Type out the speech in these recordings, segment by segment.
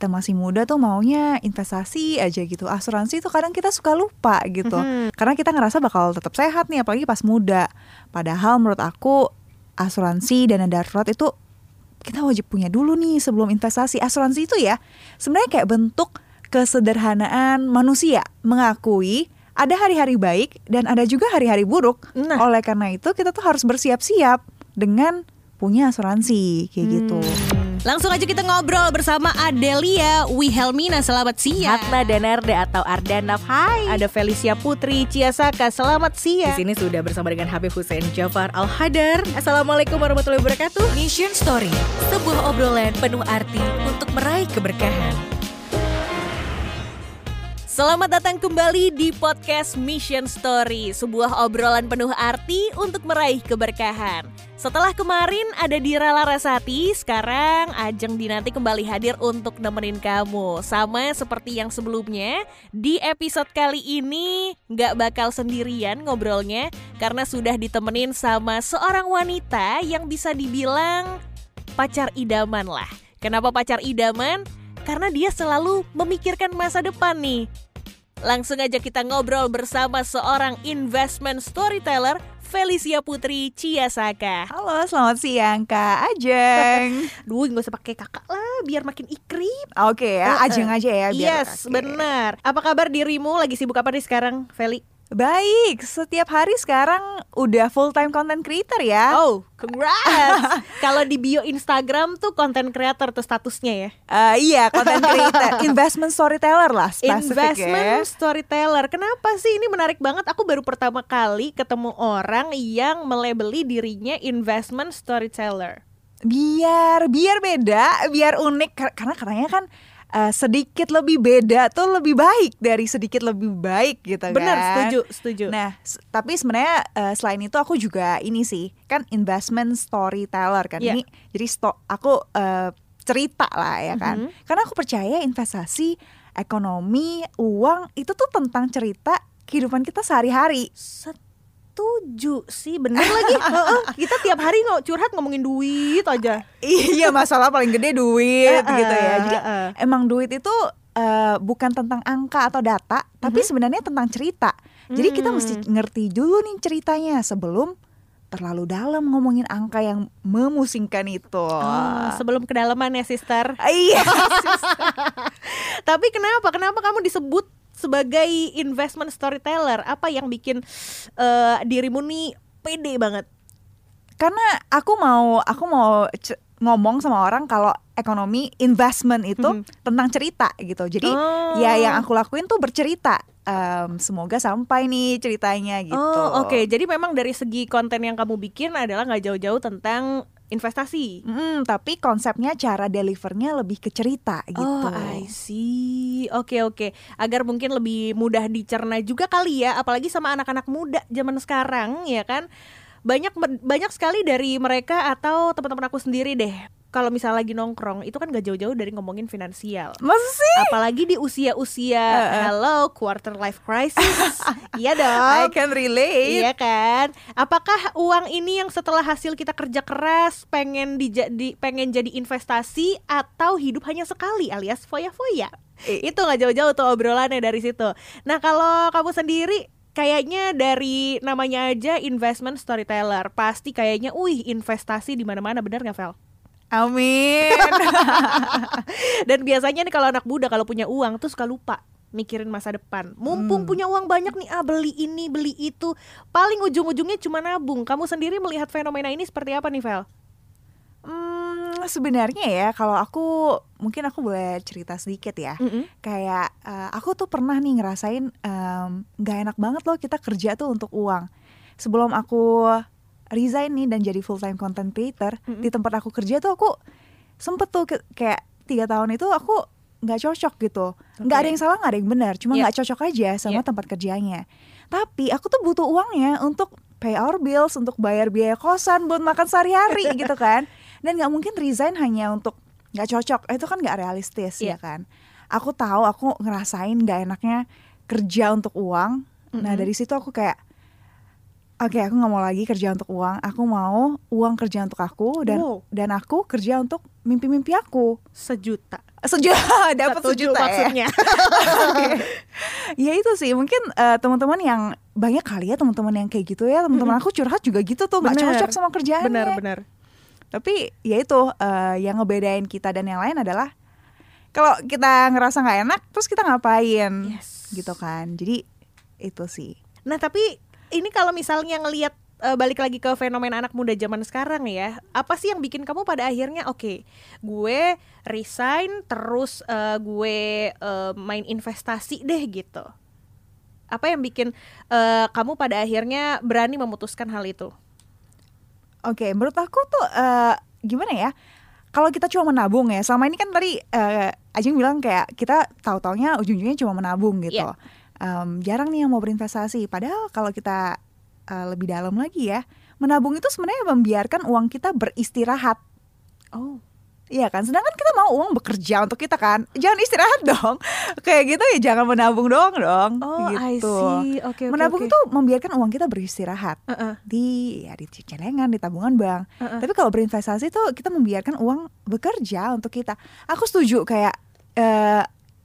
kita masih muda tuh maunya investasi aja gitu. Asuransi tuh kadang kita suka lupa gitu. Mhm. Karena kita ngerasa bakal tetap sehat nih apalagi pas muda. Padahal menurut aku asuransi dana darurat itu kita wajib punya dulu nih sebelum investasi. Asuransi itu ya sebenarnya kayak bentuk kesederhanaan manusia mengakui ada hari-hari baik dan ada juga hari-hari buruk. Nah. Oleh karena itu kita tuh harus bersiap-siap dengan punya asuransi kayak gitu. Langsung aja kita ngobrol bersama Adelia Wihelmina, selamat siang. Hatna Danarde atau Ardanaf Hai. Ada Felicia Putri Ciasaka, selamat Di siang. sini sudah bersama dengan Habib Hussein Jafar Al-Hadar. Assalamualaikum warahmatullahi wabarakatuh. Mission Story, Sebuah obrolan penuh arti untuk meraih keberkahan Selamat datang kembali di podcast Mission Story, sebuah obrolan penuh arti untuk meraih keberkahan. Setelah kemarin ada di Rala Rasati, sekarang Ajeng Dinanti kembali hadir untuk nemenin kamu. Sama seperti yang sebelumnya, di episode kali ini nggak bakal sendirian ngobrolnya karena sudah ditemenin sama seorang wanita yang bisa dibilang pacar idaman lah. Kenapa pacar idaman? Karena dia selalu memikirkan masa depan nih. Langsung aja kita ngobrol bersama seorang investment storyteller, Felicia Putri Ciasaka. Halo, selamat siang Kak Ajeng. Duh, nggak usah pakai kakak lah, biar makin ikrip. Oke ya, Uh-uh. Ajeng aja ya biar yes, oke. benar. Apa kabar dirimu? Lagi sibuk apa nih sekarang, Feli? Baik, setiap hari sekarang udah full time content creator ya. Oh, congrats! Kalau di bio Instagram tuh content creator tuh statusnya ya. Eh, iya, content creator, investment storyteller lah Investment ya. storyteller. Kenapa sih ini menarik banget? Aku baru pertama kali ketemu orang yang melebeli dirinya investment storyteller. Biar biar beda, biar unik Kar- karena katanya kan eh, sedikit lebih beda tuh lebih baik dari sedikit lebih baik gitu kan. Benar, setuju, setuju. Nah, tapi sebenarnya eh, selain itu aku juga ini sih, kan investment storyteller kan. Iya. Ini jadi sto aku eh, cerita lah ya kan. Mhm. Karena aku percaya investasi, ekonomi, uang itu tuh tentang cerita kehidupan kita sehari-hari. Setuju sih, bener lagi. Kita tiap hari nggak curhat ngomongin duit aja. iya, masalah paling gede duit gitu ya. Jadi emang duit itu eh, bukan tentang angka atau data, tapi sebenarnya tentang cerita. Jadi kita mesti ngerti dulu nih ceritanya sebelum terlalu dalam ngomongin angka yang memusingkan itu. Oh, sebelum kedalaman ya, sister. Iya. Tapi kenapa? Kenapa kamu disebut sebagai investment storyteller? Apa yang bikin eh, dirimu nih pede banget? Karena aku mau aku mau ngomong sama orang kalau ekonomi investment itu Mhm. tentang cerita gitu. Jadi Oh. ya yang aku lakuin tuh bercerita. Em, semoga sampai nih ceritanya gitu. Oh, oke. Jadi memang dari segi konten yang kamu bikin adalah nggak jauh-jauh tentang investasi. Mm, tapi konsepnya cara delivernya lebih ke cerita gitu. Oh, I see. Oke, oke. Agar mungkin lebih mudah dicerna juga kali ya, apalagi sama anak-anak muda zaman sekarang, ya kan? Banyak banyak sekali dari mereka atau teman-teman aku sendiri deh. Kalau misalnya lagi nongkrong, itu kan gak jauh-jauh dari ngomongin finansial. Masa sih? Apalagi di usia-usia hello quarter life crisis. iya I dong. can relate. Iya kan? Apakah uang ini yang setelah hasil kita kerja keras pengen dijadi pengen jadi investasi atau hidup hanya sekali alias foya-foya? Eh. Itu nggak jauh-jauh tuh obrolannya dari situ. Nah, kalau kamu sendiri kayaknya dari namanya aja investment storyteller, pasti kayaknya wih investasi di mana-mana benar nggak Vel? Amin. Dan biasanya nih kalau anak muda kalau punya uang tuh suka lupa mikirin masa depan. Mumpung punya uang banyak nih, ah beli ini, beli itu. Paling ujung-ujungnya cuma nabung. Kamu sendiri melihat fenomena ini seperti apa nih, Vel? Hmm, sebenarnya ya kalau aku mungkin aku boleh cerita sedikit ya. Kayak eh, aku tuh pernah nih ngerasain nggak enak banget loh kita kerja tuh untuk uang. Sebelum aku resign nih dan jadi full time content creator Mm-mm. di tempat aku kerja tuh aku sempet tuh ke- kayak tiga tahun itu aku nggak cocok gitu. Nggak Oke. ada yang salah nggak ada yang benar, cuma Iya. nggak cocok aja sama Iya. tempat kerjanya. Tapi aku tuh butuh uangnya untuk pay our bills, untuk bayar biaya kosan, buat makan sehari-hari gitu kan. Dan nggak mungkin resign hanya untuk nggak cocok, itu kan nggak realistis Iya. ya kan. Aku tahu aku ngerasain nggak enaknya kerja untuk uang. Nah Mm-mm. dari situ aku kayak Oke, aku nggak mau lagi kerja untuk uang. Aku mau uang kerja untuk aku dan Wow. dan aku kerja untuk mimpi-mimpi aku. Sejuta. sejuta. Dapat sejuta ya? maksudnya. ya itu sih. Mungkin eh, teman-teman yang banyak kali ya teman-teman yang kayak gitu ya. Teman-teman aku curhat juga gitu tuh. Nggak cocok sama kerjaannya. Benar-benar. tapi ya itu eh, yang ngebedain kita dan yang lain adalah kalau kita ngerasa nggak enak terus kita ngapain? Yes. gitu kan. Jadi itu sih. Nah tapi ini kalau misalnya ngelihat eh, balik lagi ke fenomena anak muda zaman sekarang ya, apa sih yang bikin kamu pada akhirnya oke, gue resign terus eh, gue eh, main investasi deh gitu. Apa yang bikin eh, kamu pada akhirnya berani memutuskan hal itu? oke menurut aku tuh eh, gimana ya kalau kita cuma menabung ya selama ini kan tadi eh, Ajeng bilang kayak kita tahu-taunya ujung-ujungnya cuma menabung gitu Iya. Em, jarang nih yang mau berinvestasi padahal kalau kita eh, lebih dalam lagi ya menabung itu sebenarnya membiarkan uang kita beristirahat Oh, Iya kan, sedangkan kita mau uang bekerja untuk kita kan, jangan istirahat dong. Kayak gitu ya jangan menabung doang dong. oh I gitu. see. Oke oke. menabung oke. itu membiarkan uang kita beristirahat Heeh, di ya di celengan, di tabungan bank. heeh. Tapi kalau berinvestasi tuh kita membiarkan uang bekerja untuk kita. Aku setuju kayak eh,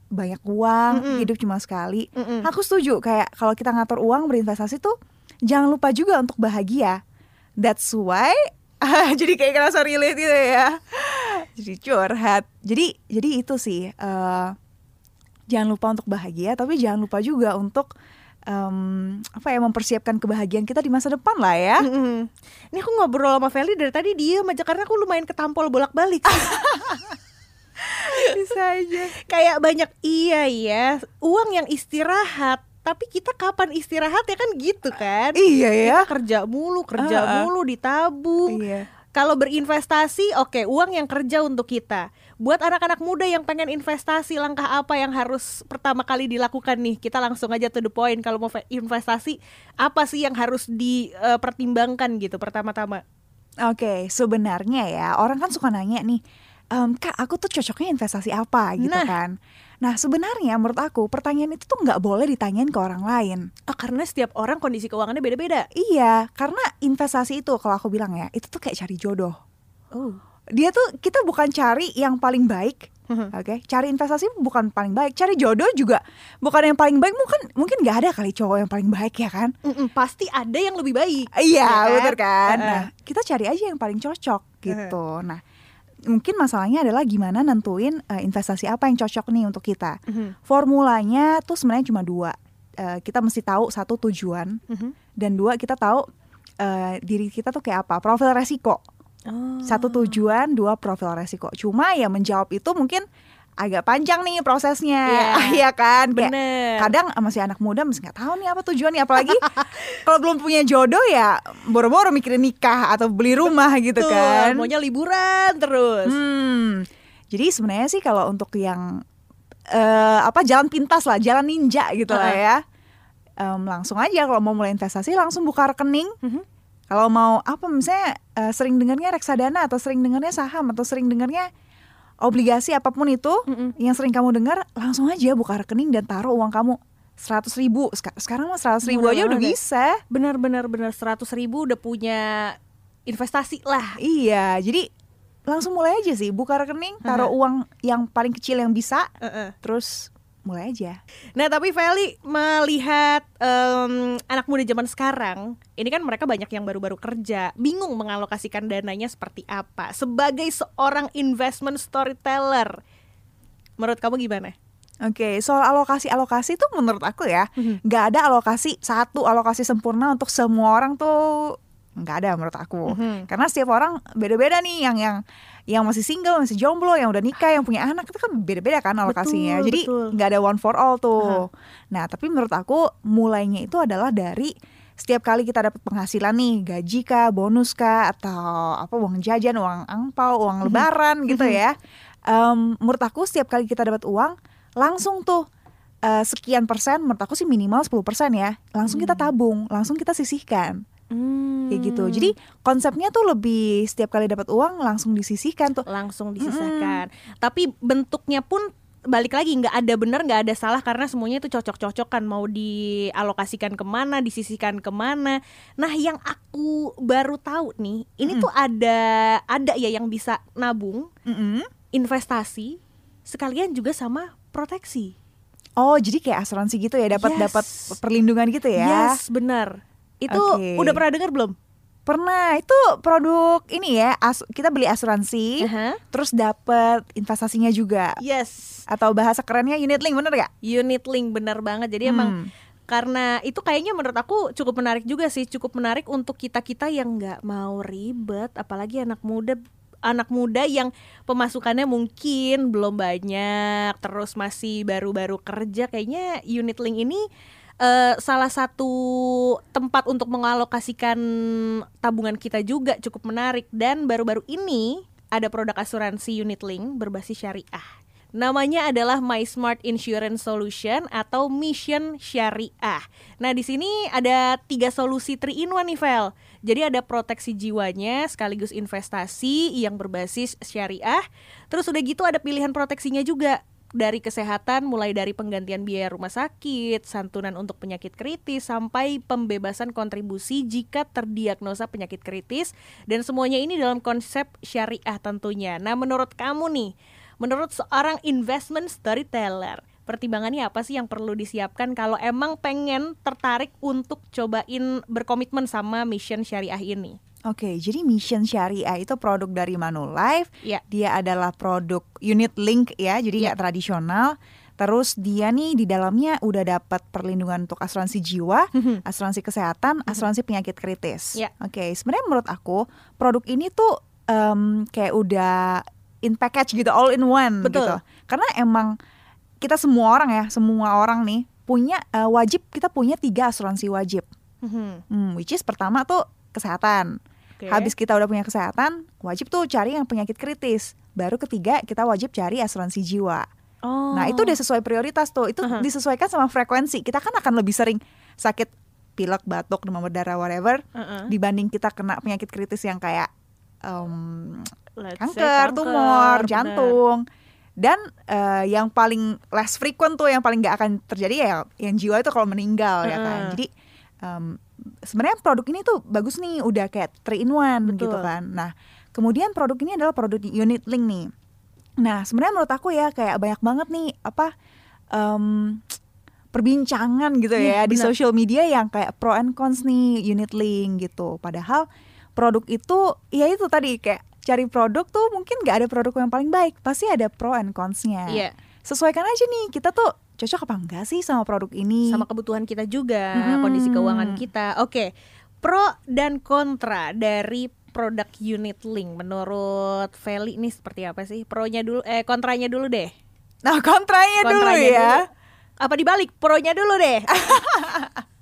banyak uang, Mm-mm. hidup cuma sekali. Mm-mm. Aku setuju kayak kalau kita ngatur uang berinvestasi tuh jangan lupa juga untuk bahagia. That's why jadi kayak kerasa relate gitu ya. Jadi curhat. Jadi jadi itu sih eh, jangan lupa untuk bahagia tapi jangan lupa juga untuk em, apa ya mempersiapkan kebahagiaan kita di masa depan lah ya. Mm-mm. Ini aku ngobrol sama Feli dari tadi dia aja karena aku lumayan ketampol bolak-balik. Bisa aja. Kayak banyak iya ya, uang yang istirahat. Tapi kita kapan istirahat ya kan gitu kan? Iya ya. Kita kerja mulu, kerja Ah, ah. mulu, ditabung. Iya. Kalau berinvestasi, oke, uang yang kerja untuk kita. Buat anak-anak muda yang pengen investasi, langkah apa yang harus pertama kali dilakukan nih? Kita langsung aja to the point. Kalau mau investasi, apa sih yang harus dipertimbangkan gitu pertama-tama? Oke, sebenarnya ya orang kan suka nanya nih, "Em, kak aku tuh cocoknya investasi apa gitu Nah. kan. Nah sebenarnya menurut aku pertanyaan itu tuh nggak boleh ditanyain ke orang lain. Ah, karena setiap orang kondisi keuangannya beda-beda. Iya, karena investasi itu kalau aku bilang ya, itu tuh kayak cari jodoh. Oh. Dia tuh kita bukan cari yang paling baik, Mhm. oke? Cari investasi bukan paling baik, cari jodoh juga bukan yang paling baik. Mungkin mungkin nggak ada kali cowok yang paling baik ya kan? Mm-mm, pasti ada yang lebih baik. Iya, kan? bener kan. Heeh. Nah, kita cari aja yang paling cocok gitu. Nah, mungkin masalahnya adalah gimana nentuin eh, investasi apa yang cocok nih untuk kita. Mhm, Formulanya tuh sebenarnya cuma dua. Eh, kita mesti tahu satu tujuan mhm. dan dua kita tahu eh, diri kita tuh kayak apa, profil resiko. Oh. Satu tujuan, dua profil resiko. Cuma ya menjawab itu mungkin agak panjang nih prosesnya, Iya. Iya kan? Kayak Bener. kadang masih anak muda masih nggak tahu nih apa tujuannya apalagi kalau belum punya jodoh ya boro-boro mikirin nikah atau beli rumah gitu Betul, kan maunya liburan terus. hmm jadi sebenarnya sih kalau untuk yang eh, apa jalan pintas lah jalan ninja gitu lah Uh-uh. ya Em, langsung aja kalau mau mulai investasi langsung buka rekening Mhm. kalau mau apa misalnya eh, sering dengarnya reksadana atau sering dengarnya saham atau sering dengarnya obligasi apa pun itu Mm-mm. yang sering kamu dengar langsung aja buka rekening dan taruh uang kamu seratus ribu Seka- sekarang mah seratus ribu aja udah bisa Benar benar benar seratus ribu udah punya investasi lah. iya jadi langsung mulai aja sih buka rekening taruh Aha. uang yang paling kecil yang bisa Heeh. terus mulai aja Nah tapi Feli melihat em, anak muda zaman sekarang, ini kan mereka banyak yang baru-baru kerja, bingung mengalokasikan dananya seperti apa. Sebagai seorang investment storyteller, menurut kamu gimana? Oke, soal alokasi-alokasi tuh menurut aku ya, Mhm. nggak ada alokasi satu alokasi sempurna untuk semua orang tuh nggak ada menurut aku. Mhm. Karena setiap orang beda-beda nih yang yang yang masih single, masih jomblo, yang udah nikah, yang punya anak itu kan beda-beda kan alokasinya. Betul, Jadi nggak ada one for all tuh. Nah, tapi menurut aku mulainya itu adalah dari setiap kali kita dapat penghasilan nih, gaji kah, bonus kah, atau apa uang jajan, uang angpau, uang lebaran gitu ya. Em, menurut aku setiap kali kita dapat uang, langsung tuh eh, sekian persen, menurut aku sih minimal 10 persen ya, langsung kita tabung, langsung kita sisihkan kayak gitu. Hmm. Jadi konsepnya tuh lebih setiap kali dapat uang langsung disisihkan tuh. langsung disisahkan. Tapi bentuknya pun balik lagi nggak ada benar nggak ada salah karena semuanya itu cocok-cocok kan mau dialokasikan ke mana disisikan ke mana nah yang aku baru tahu nih ini Mm-mm. tuh ada ada ya yang bisa nabung Mm-mm. investasi sekalian juga sama proteksi Oh, jadi kayak asuransi gitu ya, dapat Yes. dapat perlindungan gitu ya. yes benar itu Oke. udah pernah dengar belum Pernah itu produk ini ya, as- kita beli asuransi, Aha. terus dapat investasinya juga. yes Atau bahasa kerennya unit link, bener gak? unit link benar banget jadi emang Hmm. karena itu kayaknya menurut aku cukup menarik juga sih cukup menarik untuk kita kita yang nggak mau ribet apalagi anak muda anak muda yang pemasukannya mungkin belum banyak terus masih baru-baru kerja kayaknya unit link ini eh, salah satu tempat untuk mengalokasikan tabungan kita juga cukup menarik dan baru-baru ini ada produk asuransi unit link berbasis syariah Namanya adalah My Smart Insurance Solution atau Mission Syariah. Nah, di sini ada tiga solusi 3 in 1 nih, Vel. Jadi ada proteksi jiwanya sekaligus investasi yang berbasis syariah. Terus udah gitu ada pilihan proteksinya juga dari kesehatan mulai dari penggantian biaya rumah sakit, santunan untuk penyakit kritis sampai pembebasan kontribusi jika terdiagnosa penyakit kritis dan semuanya ini dalam konsep syariah tentunya. Nah, menurut kamu nih, menurut seorang investment storyteller, pertimbangannya apa sih yang perlu disiapkan kalau emang pengen tertarik untuk cobain berkomitmen sama mission syariah ini? Oke, jadi Mission Syariah itu produk dari Manulife. Ya. Dia adalah produk unit link ya, jadi nggak tradisional. Terus dia nih di dalamnya udah dapat perlindungan untuk asuransi jiwa, asuransi kesehatan, asuransi penyakit kritis. Ya. Oke, sebenarnya menurut aku produk ini tuh em, kayak udah in package gitu, all in one Betul. gitu. Karena emang kita semua orang ya, semua orang nih punya eh, wajib kita punya tiga asuransi wajib. Mhm. Hmm, which is pertama tuh kesehatan. Oke. Habis kita udah punya kesehatan, wajib tuh cari yang penyakit kritis. Baru ketiga kita wajib cari asuransi jiwa. Oh. Nah itu udah sesuai prioritas tuh. Itu Aha. disesuaikan sama frekuensi. Kita kan akan lebih sering sakit pilek, batuk, demam berdarah, whatever, Uh-uh. dibanding kita kena penyakit kritis yang kayak Let's say kanker, tumor, bener. jantung. Dan eh, yang paling less frequent tuh, yang paling nggak akan terjadi ya yang jiwa itu kalau meninggal ya kan. Heeh. Jadi em, sebenarnya produk ini tuh bagus nih, udah kayak 3 in 1 gitu Betul. kan. Nah, kemudian produk ini adalah produk unit link nih. Nah, sebenarnya menurut aku ya kayak banyak banget nih apa em, perbincangan gitu Iya, ya di social media yang kayak pro and cons nih unit link gitu. Padahal produk itu ya itu tadi kayak cari produk tuh mungkin nggak ada produk yang paling baik, pasti ada pro and cons-nya. Iya. Sesuaikan aja nih kita tuh cocok apa enggak sih sama produk ini? sama kebutuhan kita juga, Mm-mm. kondisi keuangan kita. Oke, pro dan kontra dari produk unit link menurut Feli ini seperti apa sih? Pronya dulu, eh kontranya dulu deh. Nah, kontranya, dulu Kontranya ya. dulu. Apa dibalik? Pronya dulu deh.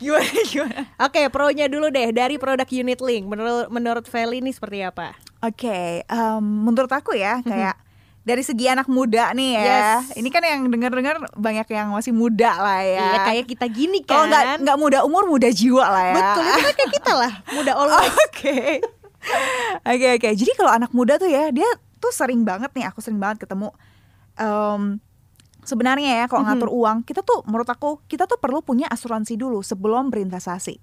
Gimana gimana? Oke, pronya dulu deh dari produk unit link. Menurut menurut Feli ini seperti apa? Oke, em, menurut aku ya kayak dari segi anak muda nih ya. Yes. Ini kan yang dengar-dengar banyak yang masih muda lah ya. Iya, kayak kita gini kan. Kalau nggak nggak muda umur, muda jiwa lah ya. Betul, itu kan kayak kita lah, muda always. Oke. Oke oke. Jadi kalau anak muda tuh ya dia tuh sering banget nih aku sering banget ketemu em, sebenarnya ya kalau ngatur uang kita tuh menurut aku kita tuh perlu punya asuransi dulu sebelum berinvestasi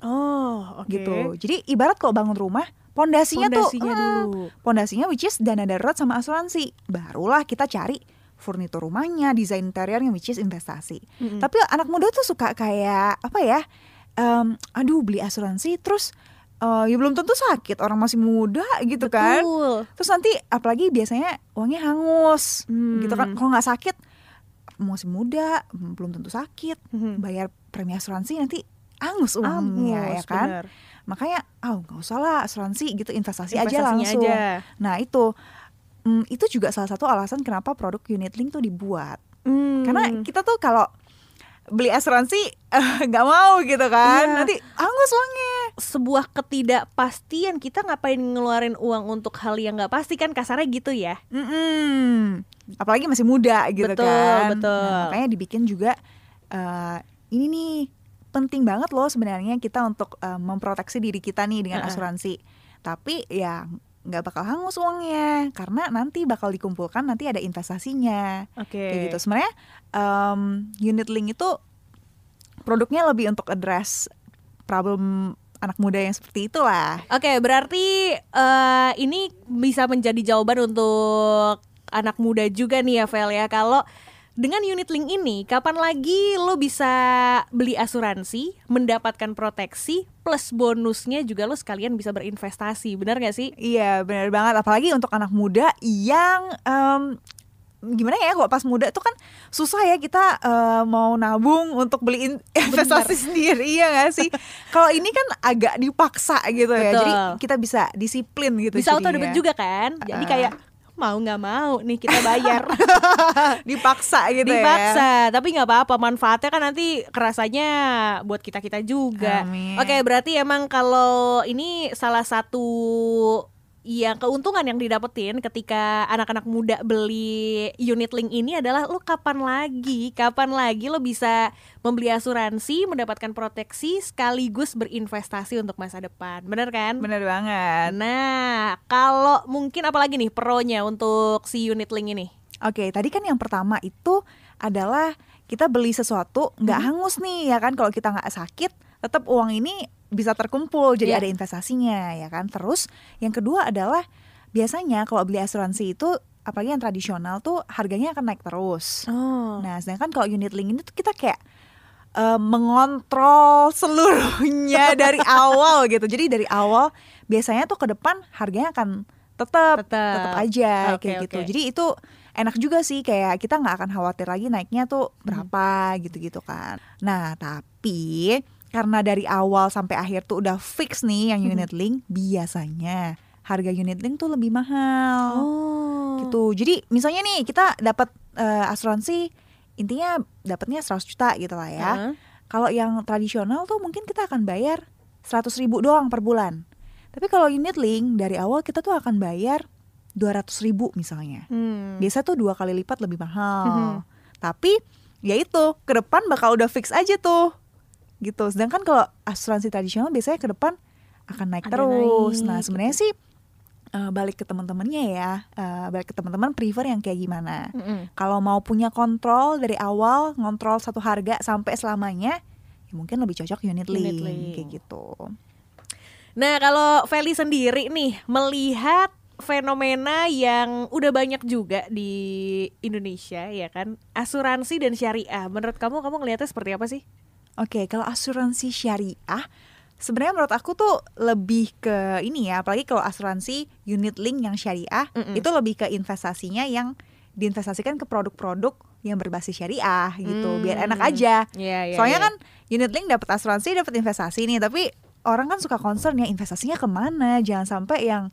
Oh, oke. gitu. Jadi ibarat kalau bangun rumah pondasinya tuh dulu. pondasinya which is dana darurat sama asuransi. Barulah kita cari furnitur rumahnya, desain interiornya which is investasi. Mm-mm. Tapi anak muda tuh suka kayak apa ya? em, aduh beli asuransi terus eh, ya belum tentu sakit orang masih muda gitu kan. Betul. Terus nanti apalagi biasanya uangnya hangus Hmm. gitu kan. Kalau nggak sakit masih muda mm, belum tentu sakit. Mhm. Bayar premi asuransi nanti angus uangnya ya kan. bener. Makanya oh nggak usah lah asuransi gitu investasi aja langsung. aja. Nah itu mm, itu juga salah satu alasan kenapa produk unit link tuh dibuat. Hmm. Karena kita tuh kalau beli asuransi nggak mau gitu kan, Iya. nanti angus uangnya. sebuah ketidakpastian kita ngapain ngeluarin uang untuk hal yang nggak pasti kan kasarnya gitu ya. Mm-mm. Apalagi masih muda gitu Betul, kan. betul. Nah, makanya dibikin juga eh, ini nih penting banget loh sebenarnya kita untuk eh, memproteksi diri kita nih dengan Uh-uh. asuransi. Tapi ya nggak bakal hangus uangnya karena nanti bakal dikumpulkan nanti ada investasinya Oke. kayak gitu sebenarnya em, unit link itu produknya lebih untuk address problem anak muda yang seperti itulah Oke, berarti eh, ini bisa menjadi jawaban untuk anak muda juga nih ya, Vel ya. Kalau dengan unit link ini, kapan lagi lo bisa beli asuransi, mendapatkan proteksi, plus bonusnya juga lo sekalian bisa berinvestasi, benar gak sih? Iya benar banget. Apalagi untuk anak muda yang em, gimana ya kalau pas muda tuh kan susah ya kita eh, mau nabung untuk beli in- investasi sendiri ya gak sih? Kalau ini kan agak dipaksa gitu ya. Betul. jadi kita bisa disiplin gitu Bisa auto debit juga kan? Jadi kayak mau nggak mau nih kita bayar. dipaksa gitu ya dipaksa tapi nggak apa-apa manfaatnya kan nanti kerasanya buat kita kita juga Amin. oke berarti emang kalau ini salah satu yang keuntungan yang didapetin ketika anak-anak muda beli unit link ini adalah lo kapan lagi? Kapan lagi lo bisa membeli asuransi mendapatkan proteksi sekaligus berinvestasi untuk masa depan? Bener kan? Bener banget. Nah kalau mungkin apalagi nih pronya untuk si unit link ini? Oke, tadi kan yang pertama itu adalah kita beli sesuatu nggak Hmm. hangus nih ya kan? Kalau kita nggak sakit tetap uang ini bisa terkumpul jadi Iya. ada investasinya ya kan. Terus yang kedua adalah biasanya kalau beli asuransi itu apalagi yang tradisional tuh harganya akan naik terus. oh Nah, sedangkan kalau unit link ini tuh kita kayak eh, mengontrol seluruhnya dari awal gitu. Jadi dari awal biasanya tuh ke depan harganya akan tetap Tetep. tetap aja Oke, kayak gitu. oke. Jadi itu enak juga sih kayak kita nggak akan khawatir lagi naiknya tuh berapa gitu-gitu kan. Nah, tapi karena dari awal sampai akhir tuh udah fix nih yang unit link, biasanya harga unit link tuh lebih mahal oh gitu. Jadi misalnya nih kita dapat eh, asuransi intinya dapatnya 100 juta gitu lah ya. Heeh. Kalau yang tradisional tuh mungkin kita akan bayar 100 ribu doang per bulan. Tapi kalau unit link dari awal kita tuh akan bayar 200 ribu misalnya. Hmm. Biasa tuh dua kali lipat lebih mahal. Mhm. Tapi ya itu ke depan bakal udah fix aja tuh gitu. Sedangkan kalau asuransi tradisional biasanya ke depan akan naik Ada terus. naik, nah gitu. sebenarnya sih eh, balik ke teman-temannya ya, eh, balik ke teman-teman prefer yang kayak gimana. Mm-mm. Kalau mau punya kontrol dari awal, ngontrol satu harga sampai selamanya, ya mungkin lebih cocok unit link, Unit link. kayak gitu. Nah, kalau Feli sendiri nih melihat fenomena yang udah banyak juga di Indonesia ya kan, asuransi dan syariah. Menurut kamu kamu ngelihatnya seperti apa sih? Oke, kalau asuransi syariah, sebenarnya menurut aku tuh lebih ke ini ya, apalagi kalau asuransi unit link yang syariah, Mm-mm. itu lebih ke investasinya yang diinvestasikan ke produk-produk yang berbasis syariah gitu, biar enak Hmm. aja. Iya, Soalnya kan unit link dapat asuransi, dapat investasi nih, tapi orang kan suka concern ya investasinya ke mana, jangan sampai yang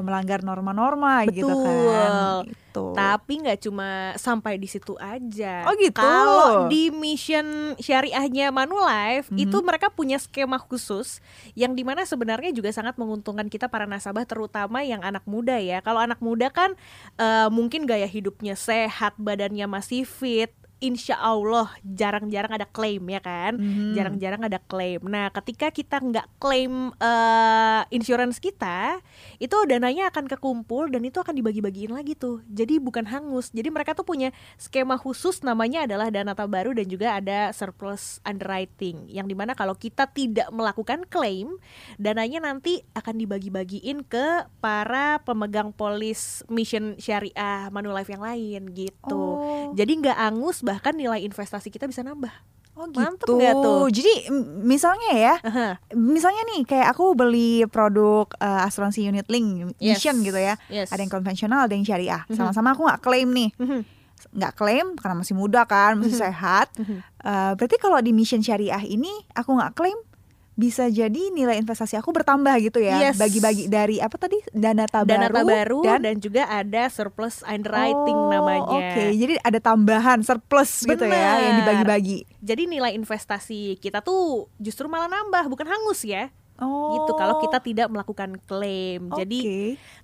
melanggar norma-norma gitu kan. Gitu. Tapi nggak cuma sampai di situ aja. Oh, gitu. Kalau di mission syariahnya Manulife Mhm. itu mereka punya skema khusus yang di mana sebenarnya juga sangat menguntungkan kita para nasabah terutama yang anak muda ya. Kalau anak muda kan eh, mungkin gaya hidupnya sehat, badannya masih fit. Insya Allah jarang-jarang ada klaim ya kan, Mhm. jarang-jarang ada klaim. Nah, ketika kita nggak klaim eh, insurance kita, itu dananya akan kekumpul dan itu akan dibagi-bagiin lagi tuh. Jadi bukan hangus. Jadi mereka tuh punya skema khusus namanya adalah dana tabaru dan juga ada surplus underwriting. Yang di mana kalau kita tidak melakukan klaim, dananya nanti akan dibagi-bagiin ke para pemegang polis mission syariah Manulife yang lain gitu. Oh. Jadi nggak angus bahkan nilai investasi kita bisa nambah. Oh Mantep gitu. nggak tuh? Jadi misalnya ya, Aha. misalnya nih kayak aku beli produk eh, asuransi unit link Yes. mission gitu ya. Yes. Ada yang konvensional, ada yang syariah. Mhm. Sama-sama aku nggak klaim nih. Mhm. nggak klaim karena masih muda kan, masih sehat. Mhm. Eh, berarti kalau di mission syariah ini aku nggak klaim bisa jadi nilai investasi aku bertambah gitu ya. Yes. Bagi-bagi dari apa tadi dana tabaru, dana tabaru dan, dan juga ada surplus underwriting Oh, namanya. Oke, jadi ada tambahan surplus gitu ya yang dibagi-bagi. Jadi nilai investasi kita tuh justru malah nambah, bukan hangus ya. Oh. Gitu kalau kita tidak melakukan klaim. Jadi Oke.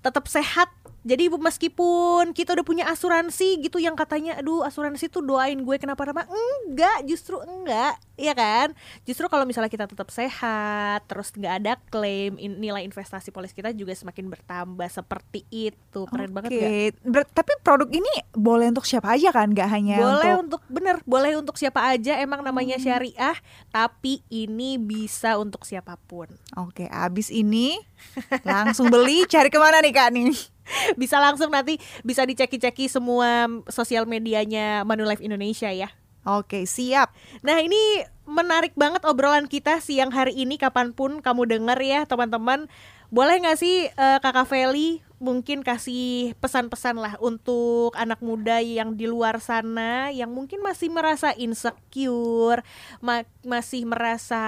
tetap sehat Jadi meskipun kita udah punya asuransi gitu yang katanya aduh asuransi tuh doain gue kenapa-napa enggak justru enggak ya kan justru kalau misalnya kita tetap sehat terus nggak ada klaim in- nilai investasi polis kita juga semakin bertambah seperti itu keren banget Oke, ya ber- tapi produk ini boleh untuk siapa aja kan? Gak hanya boleh untuk untuk bener boleh untuk siapa aja emang namanya Hmm. syariah tapi ini bisa untuk siapa pun Oke, abis ini langsung beli cari ke mana nih kak nih? bisa langsung nanti bisa diceki-ceki semua sosial medianya Manulife Indonesia ya. Oke, siap. Nah ini menarik banget obrolan kita siang hari ini. Kapan pun kamu denger ya teman-teman. Boleh gak sih eh, kakak Feli mungkin kasih pesan-pesan lah untuk anak muda yang di luar sana Yang mungkin masih merasa insecure ma- Masih merasa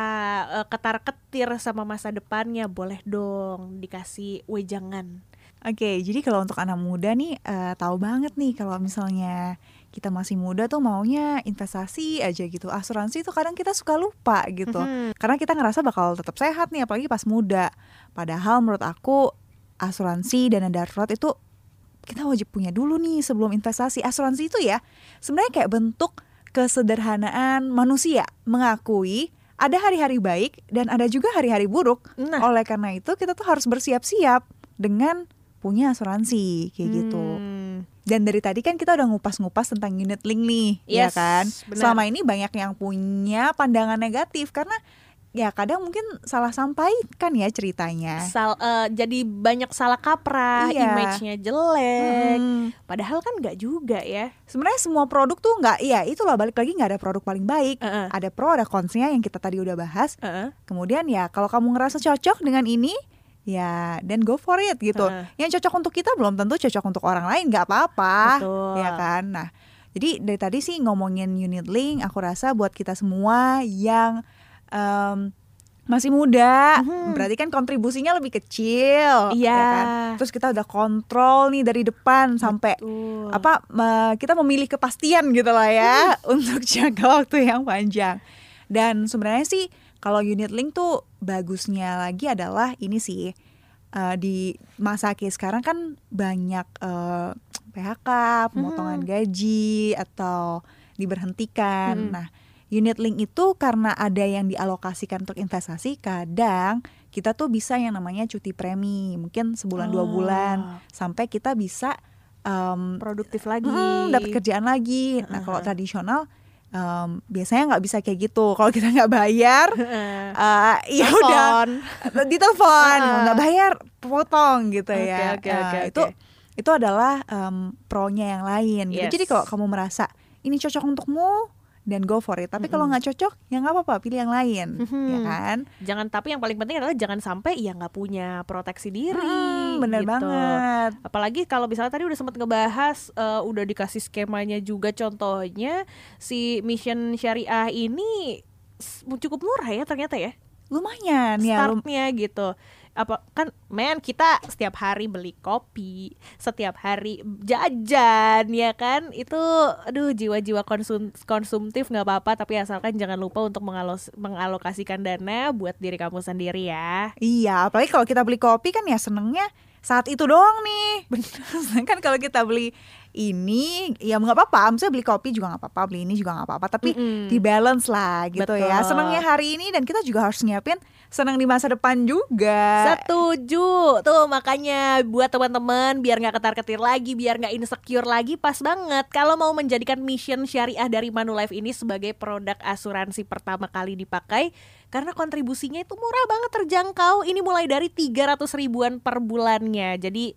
eh, ketar-ketir sama masa depannya? Boleh dong dikasih wejangan Oke, jadi kalau untuk anak muda nih eh, tahu banget nih kalau misalnya kita masih muda tuh maunya investasi aja gitu. Asuransi tuh kadang kita suka lupa gitu. Mhm. Karena kita ngerasa bakal tetap sehat nih apalagi pas muda. Padahal menurut aku asuransi dana darurat itu kita wajib punya dulu nih sebelum investasi. Asuransi itu ya sebenarnya kayak bentuk kesederhanaan manusia mengakui ada hari-hari baik dan ada juga hari-hari buruk. Nah Oleh karena itu kita tuh harus bersiap-siap dengan punya asuransi kayak gitu. Hmm. Dan dari tadi kan kita udah ngupas-ngupas tentang unit link nih, ya Yes, kan? benar. Selama ini banyak yang punya pandangan negatif karena ya kadang mungkin salah sampaikan ya ceritanya. Sal, eh, jadi banyak salah kaprah, Iya. image-nya jelek. Hmm. Padahal kan nggak juga ya. Sebenarnya semua produk tuh nggak, ya itulah balik lagi nggak ada produk paling baik. Heeh. Ada pro, ada consnya yang kita tadi udah bahas. Heeh. Kemudian ya kalau kamu ngerasa cocok dengan ini, ya dan go for it gitu. Heeh. Yang cocok untuk kita belum tentu cocok untuk orang lain, nggak apa-apa, Betul. ya kan. Nah, jadi dari tadi sih ngomongin unit link, aku rasa buat kita semua yang em, masih muda, Mhm. berarti kan kontribusinya lebih kecil, Iya. ya kan. Terus kita udah kontrol nih dari depan sampai Betul. apa kita memilih kepastian gitu lah ya untuk jangka waktu yang panjang. Dan sebenarnya sih kalau unit link tuh bagusnya lagi adalah ini sih eh, di masa kayak sekarang kan banyak eh, PHK, pemotongan gaji atau diberhentikan. Mhm. Nah, unit link itu karena ada yang dialokasikan untuk investasi, kadang kita tuh bisa yang namanya cuti premi, mungkin sebulan dua Oh. bulan sampai kita bisa em, produktif lagi. Mm, dapat kerjaan lagi. Nah kalau tradisional em, biasanya nggak bisa kayak gitu. Kalau kita nggak bayar, eh, ya udah Telepon. ditelepon, nggak bayar potong gitu Oke, ya. oke, Eh, oke, itu oke. itu adalah em, pro-nya yang lain. gitu. Yes. Jadi kalau kamu merasa ini cocok untukmu dan go for it. Tapi kalau Mm-mm. nggak cocok, ya nggak apa-apa, pilih yang lain, Mhm. ya kan? Jangan tapi yang paling penting adalah jangan sampai ya nggak punya proteksi diri. Mm, bener gitu. banget. Apalagi kalau misalnya tadi udah sempat ngebahas eh, udah dikasih skemanya juga contohnya si mission syariah ini cukup murah ya ternyata ya Lumayan ya. lum- startnya gitu apa kan men kita setiap hari beli kopi setiap hari jajan ya kan itu aduh jiwa-jiwa konsum konsumtif nggak apa-apa tapi asalkan jangan lupa untuk mengalos mengalokasikan dana buat diri kamu sendiri ya Iya, apalagi kalau kita beli kopi kan ya senengnya saat itu doang nih. Bener. kan kalau kita beli ini ya nggak apa-apa, maksudnya beli kopi juga nggak apa-apa, beli ini juga nggak apa-apa, tapi Mm-mm. di balance lah gitu ya. Betul. Senengnya hari ini dan kita juga harus nyiapin senang di masa depan juga. Setuju Tuh makanya buat teman-teman Biar nggak ketar-ketir lagi Biar nggak insecure lagi Pas banget Kalau mau menjadikan mission syariah dari Manulife ini Sebagai produk asuransi pertama kali dipakai Karena kontribusinya itu murah banget terjangkau. Ini mulai dari 300 ribuan per bulannya. Jadi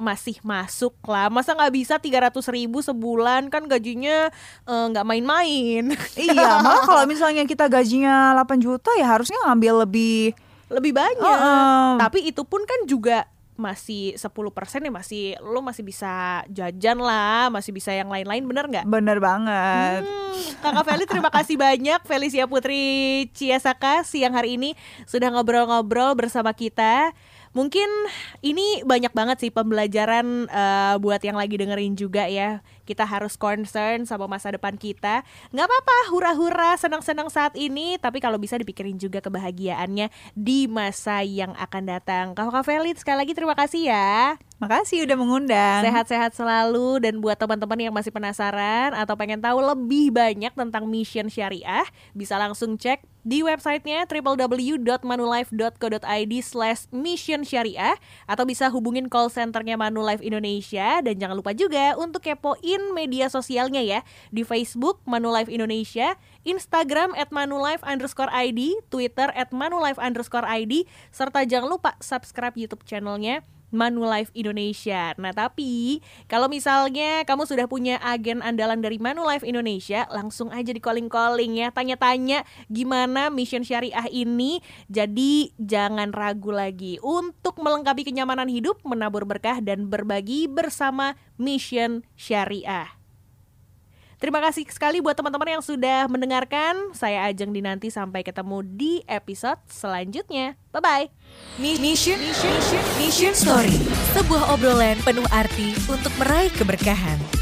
masih masuk lah. Masa nggak bisa 300 ribu sebulan? Kan gajinya eh, nggak main-main. Iya, malah kalau misalnya kita gajinya 8 juta ya harusnya ngambil lebih lebih banyak. Heeh. Tapi itu pun kan juga masih 10% ya masih lo masih bisa jajan lah, masih bisa yang lain-lain bener nggak? bener banget. Hmm, Kakak Feli terima kasih banyak Felicia Putri Ciasaka siang hari ini sudah ngobrol-ngobrol bersama kita Mungkin ini banyak banget sih pembelajaran uh, buat yang lagi dengerin juga ya. Kita harus concern sama masa depan kita. Nggak apa-apa, hura-hura, senang-senang saat ini. Tapi kalau bisa dipikirin juga kebahagiaannya di masa yang akan datang. Kak Felit, sekali lagi terima kasih ya. Makasih udah mengundang. Sehat-sehat selalu dan buat teman-teman yang masih penasaran atau pengen tahu lebih banyak tentang mission syariah, bisa langsung cek di websitenya www.manulife.co.id slash mission syariah atau bisa hubungin call centernya Manulife Indonesia dan jangan lupa juga untuk kepoin media sosialnya ya. Di Facebook Manulife Indonesia, Instagram at Manulife underscore ID, Twitter at Manulife underscore ID, serta jangan lupa subscribe YouTube channelnya Manulife Indonesia. Nah, tapi kalau misalnya kamu sudah punya agen andalan dari Manulife Indonesia, langsung aja di calling-calling ya, tanya-tanya gimana mission syariah ini. Jadi jangan ragu lagi untuk melengkapi kenyamanan hidup, menabur berkah dan berbagi bersama mission syariah. Terima kasih sekali buat teman-teman yang sudah mendengarkan. Saya Ajeng Dinanti sampai ketemu di episode selanjutnya. Bye bye. Mission, mission, mission, story. Sebuah obrolan penuh arti untuk meraih keberkahan.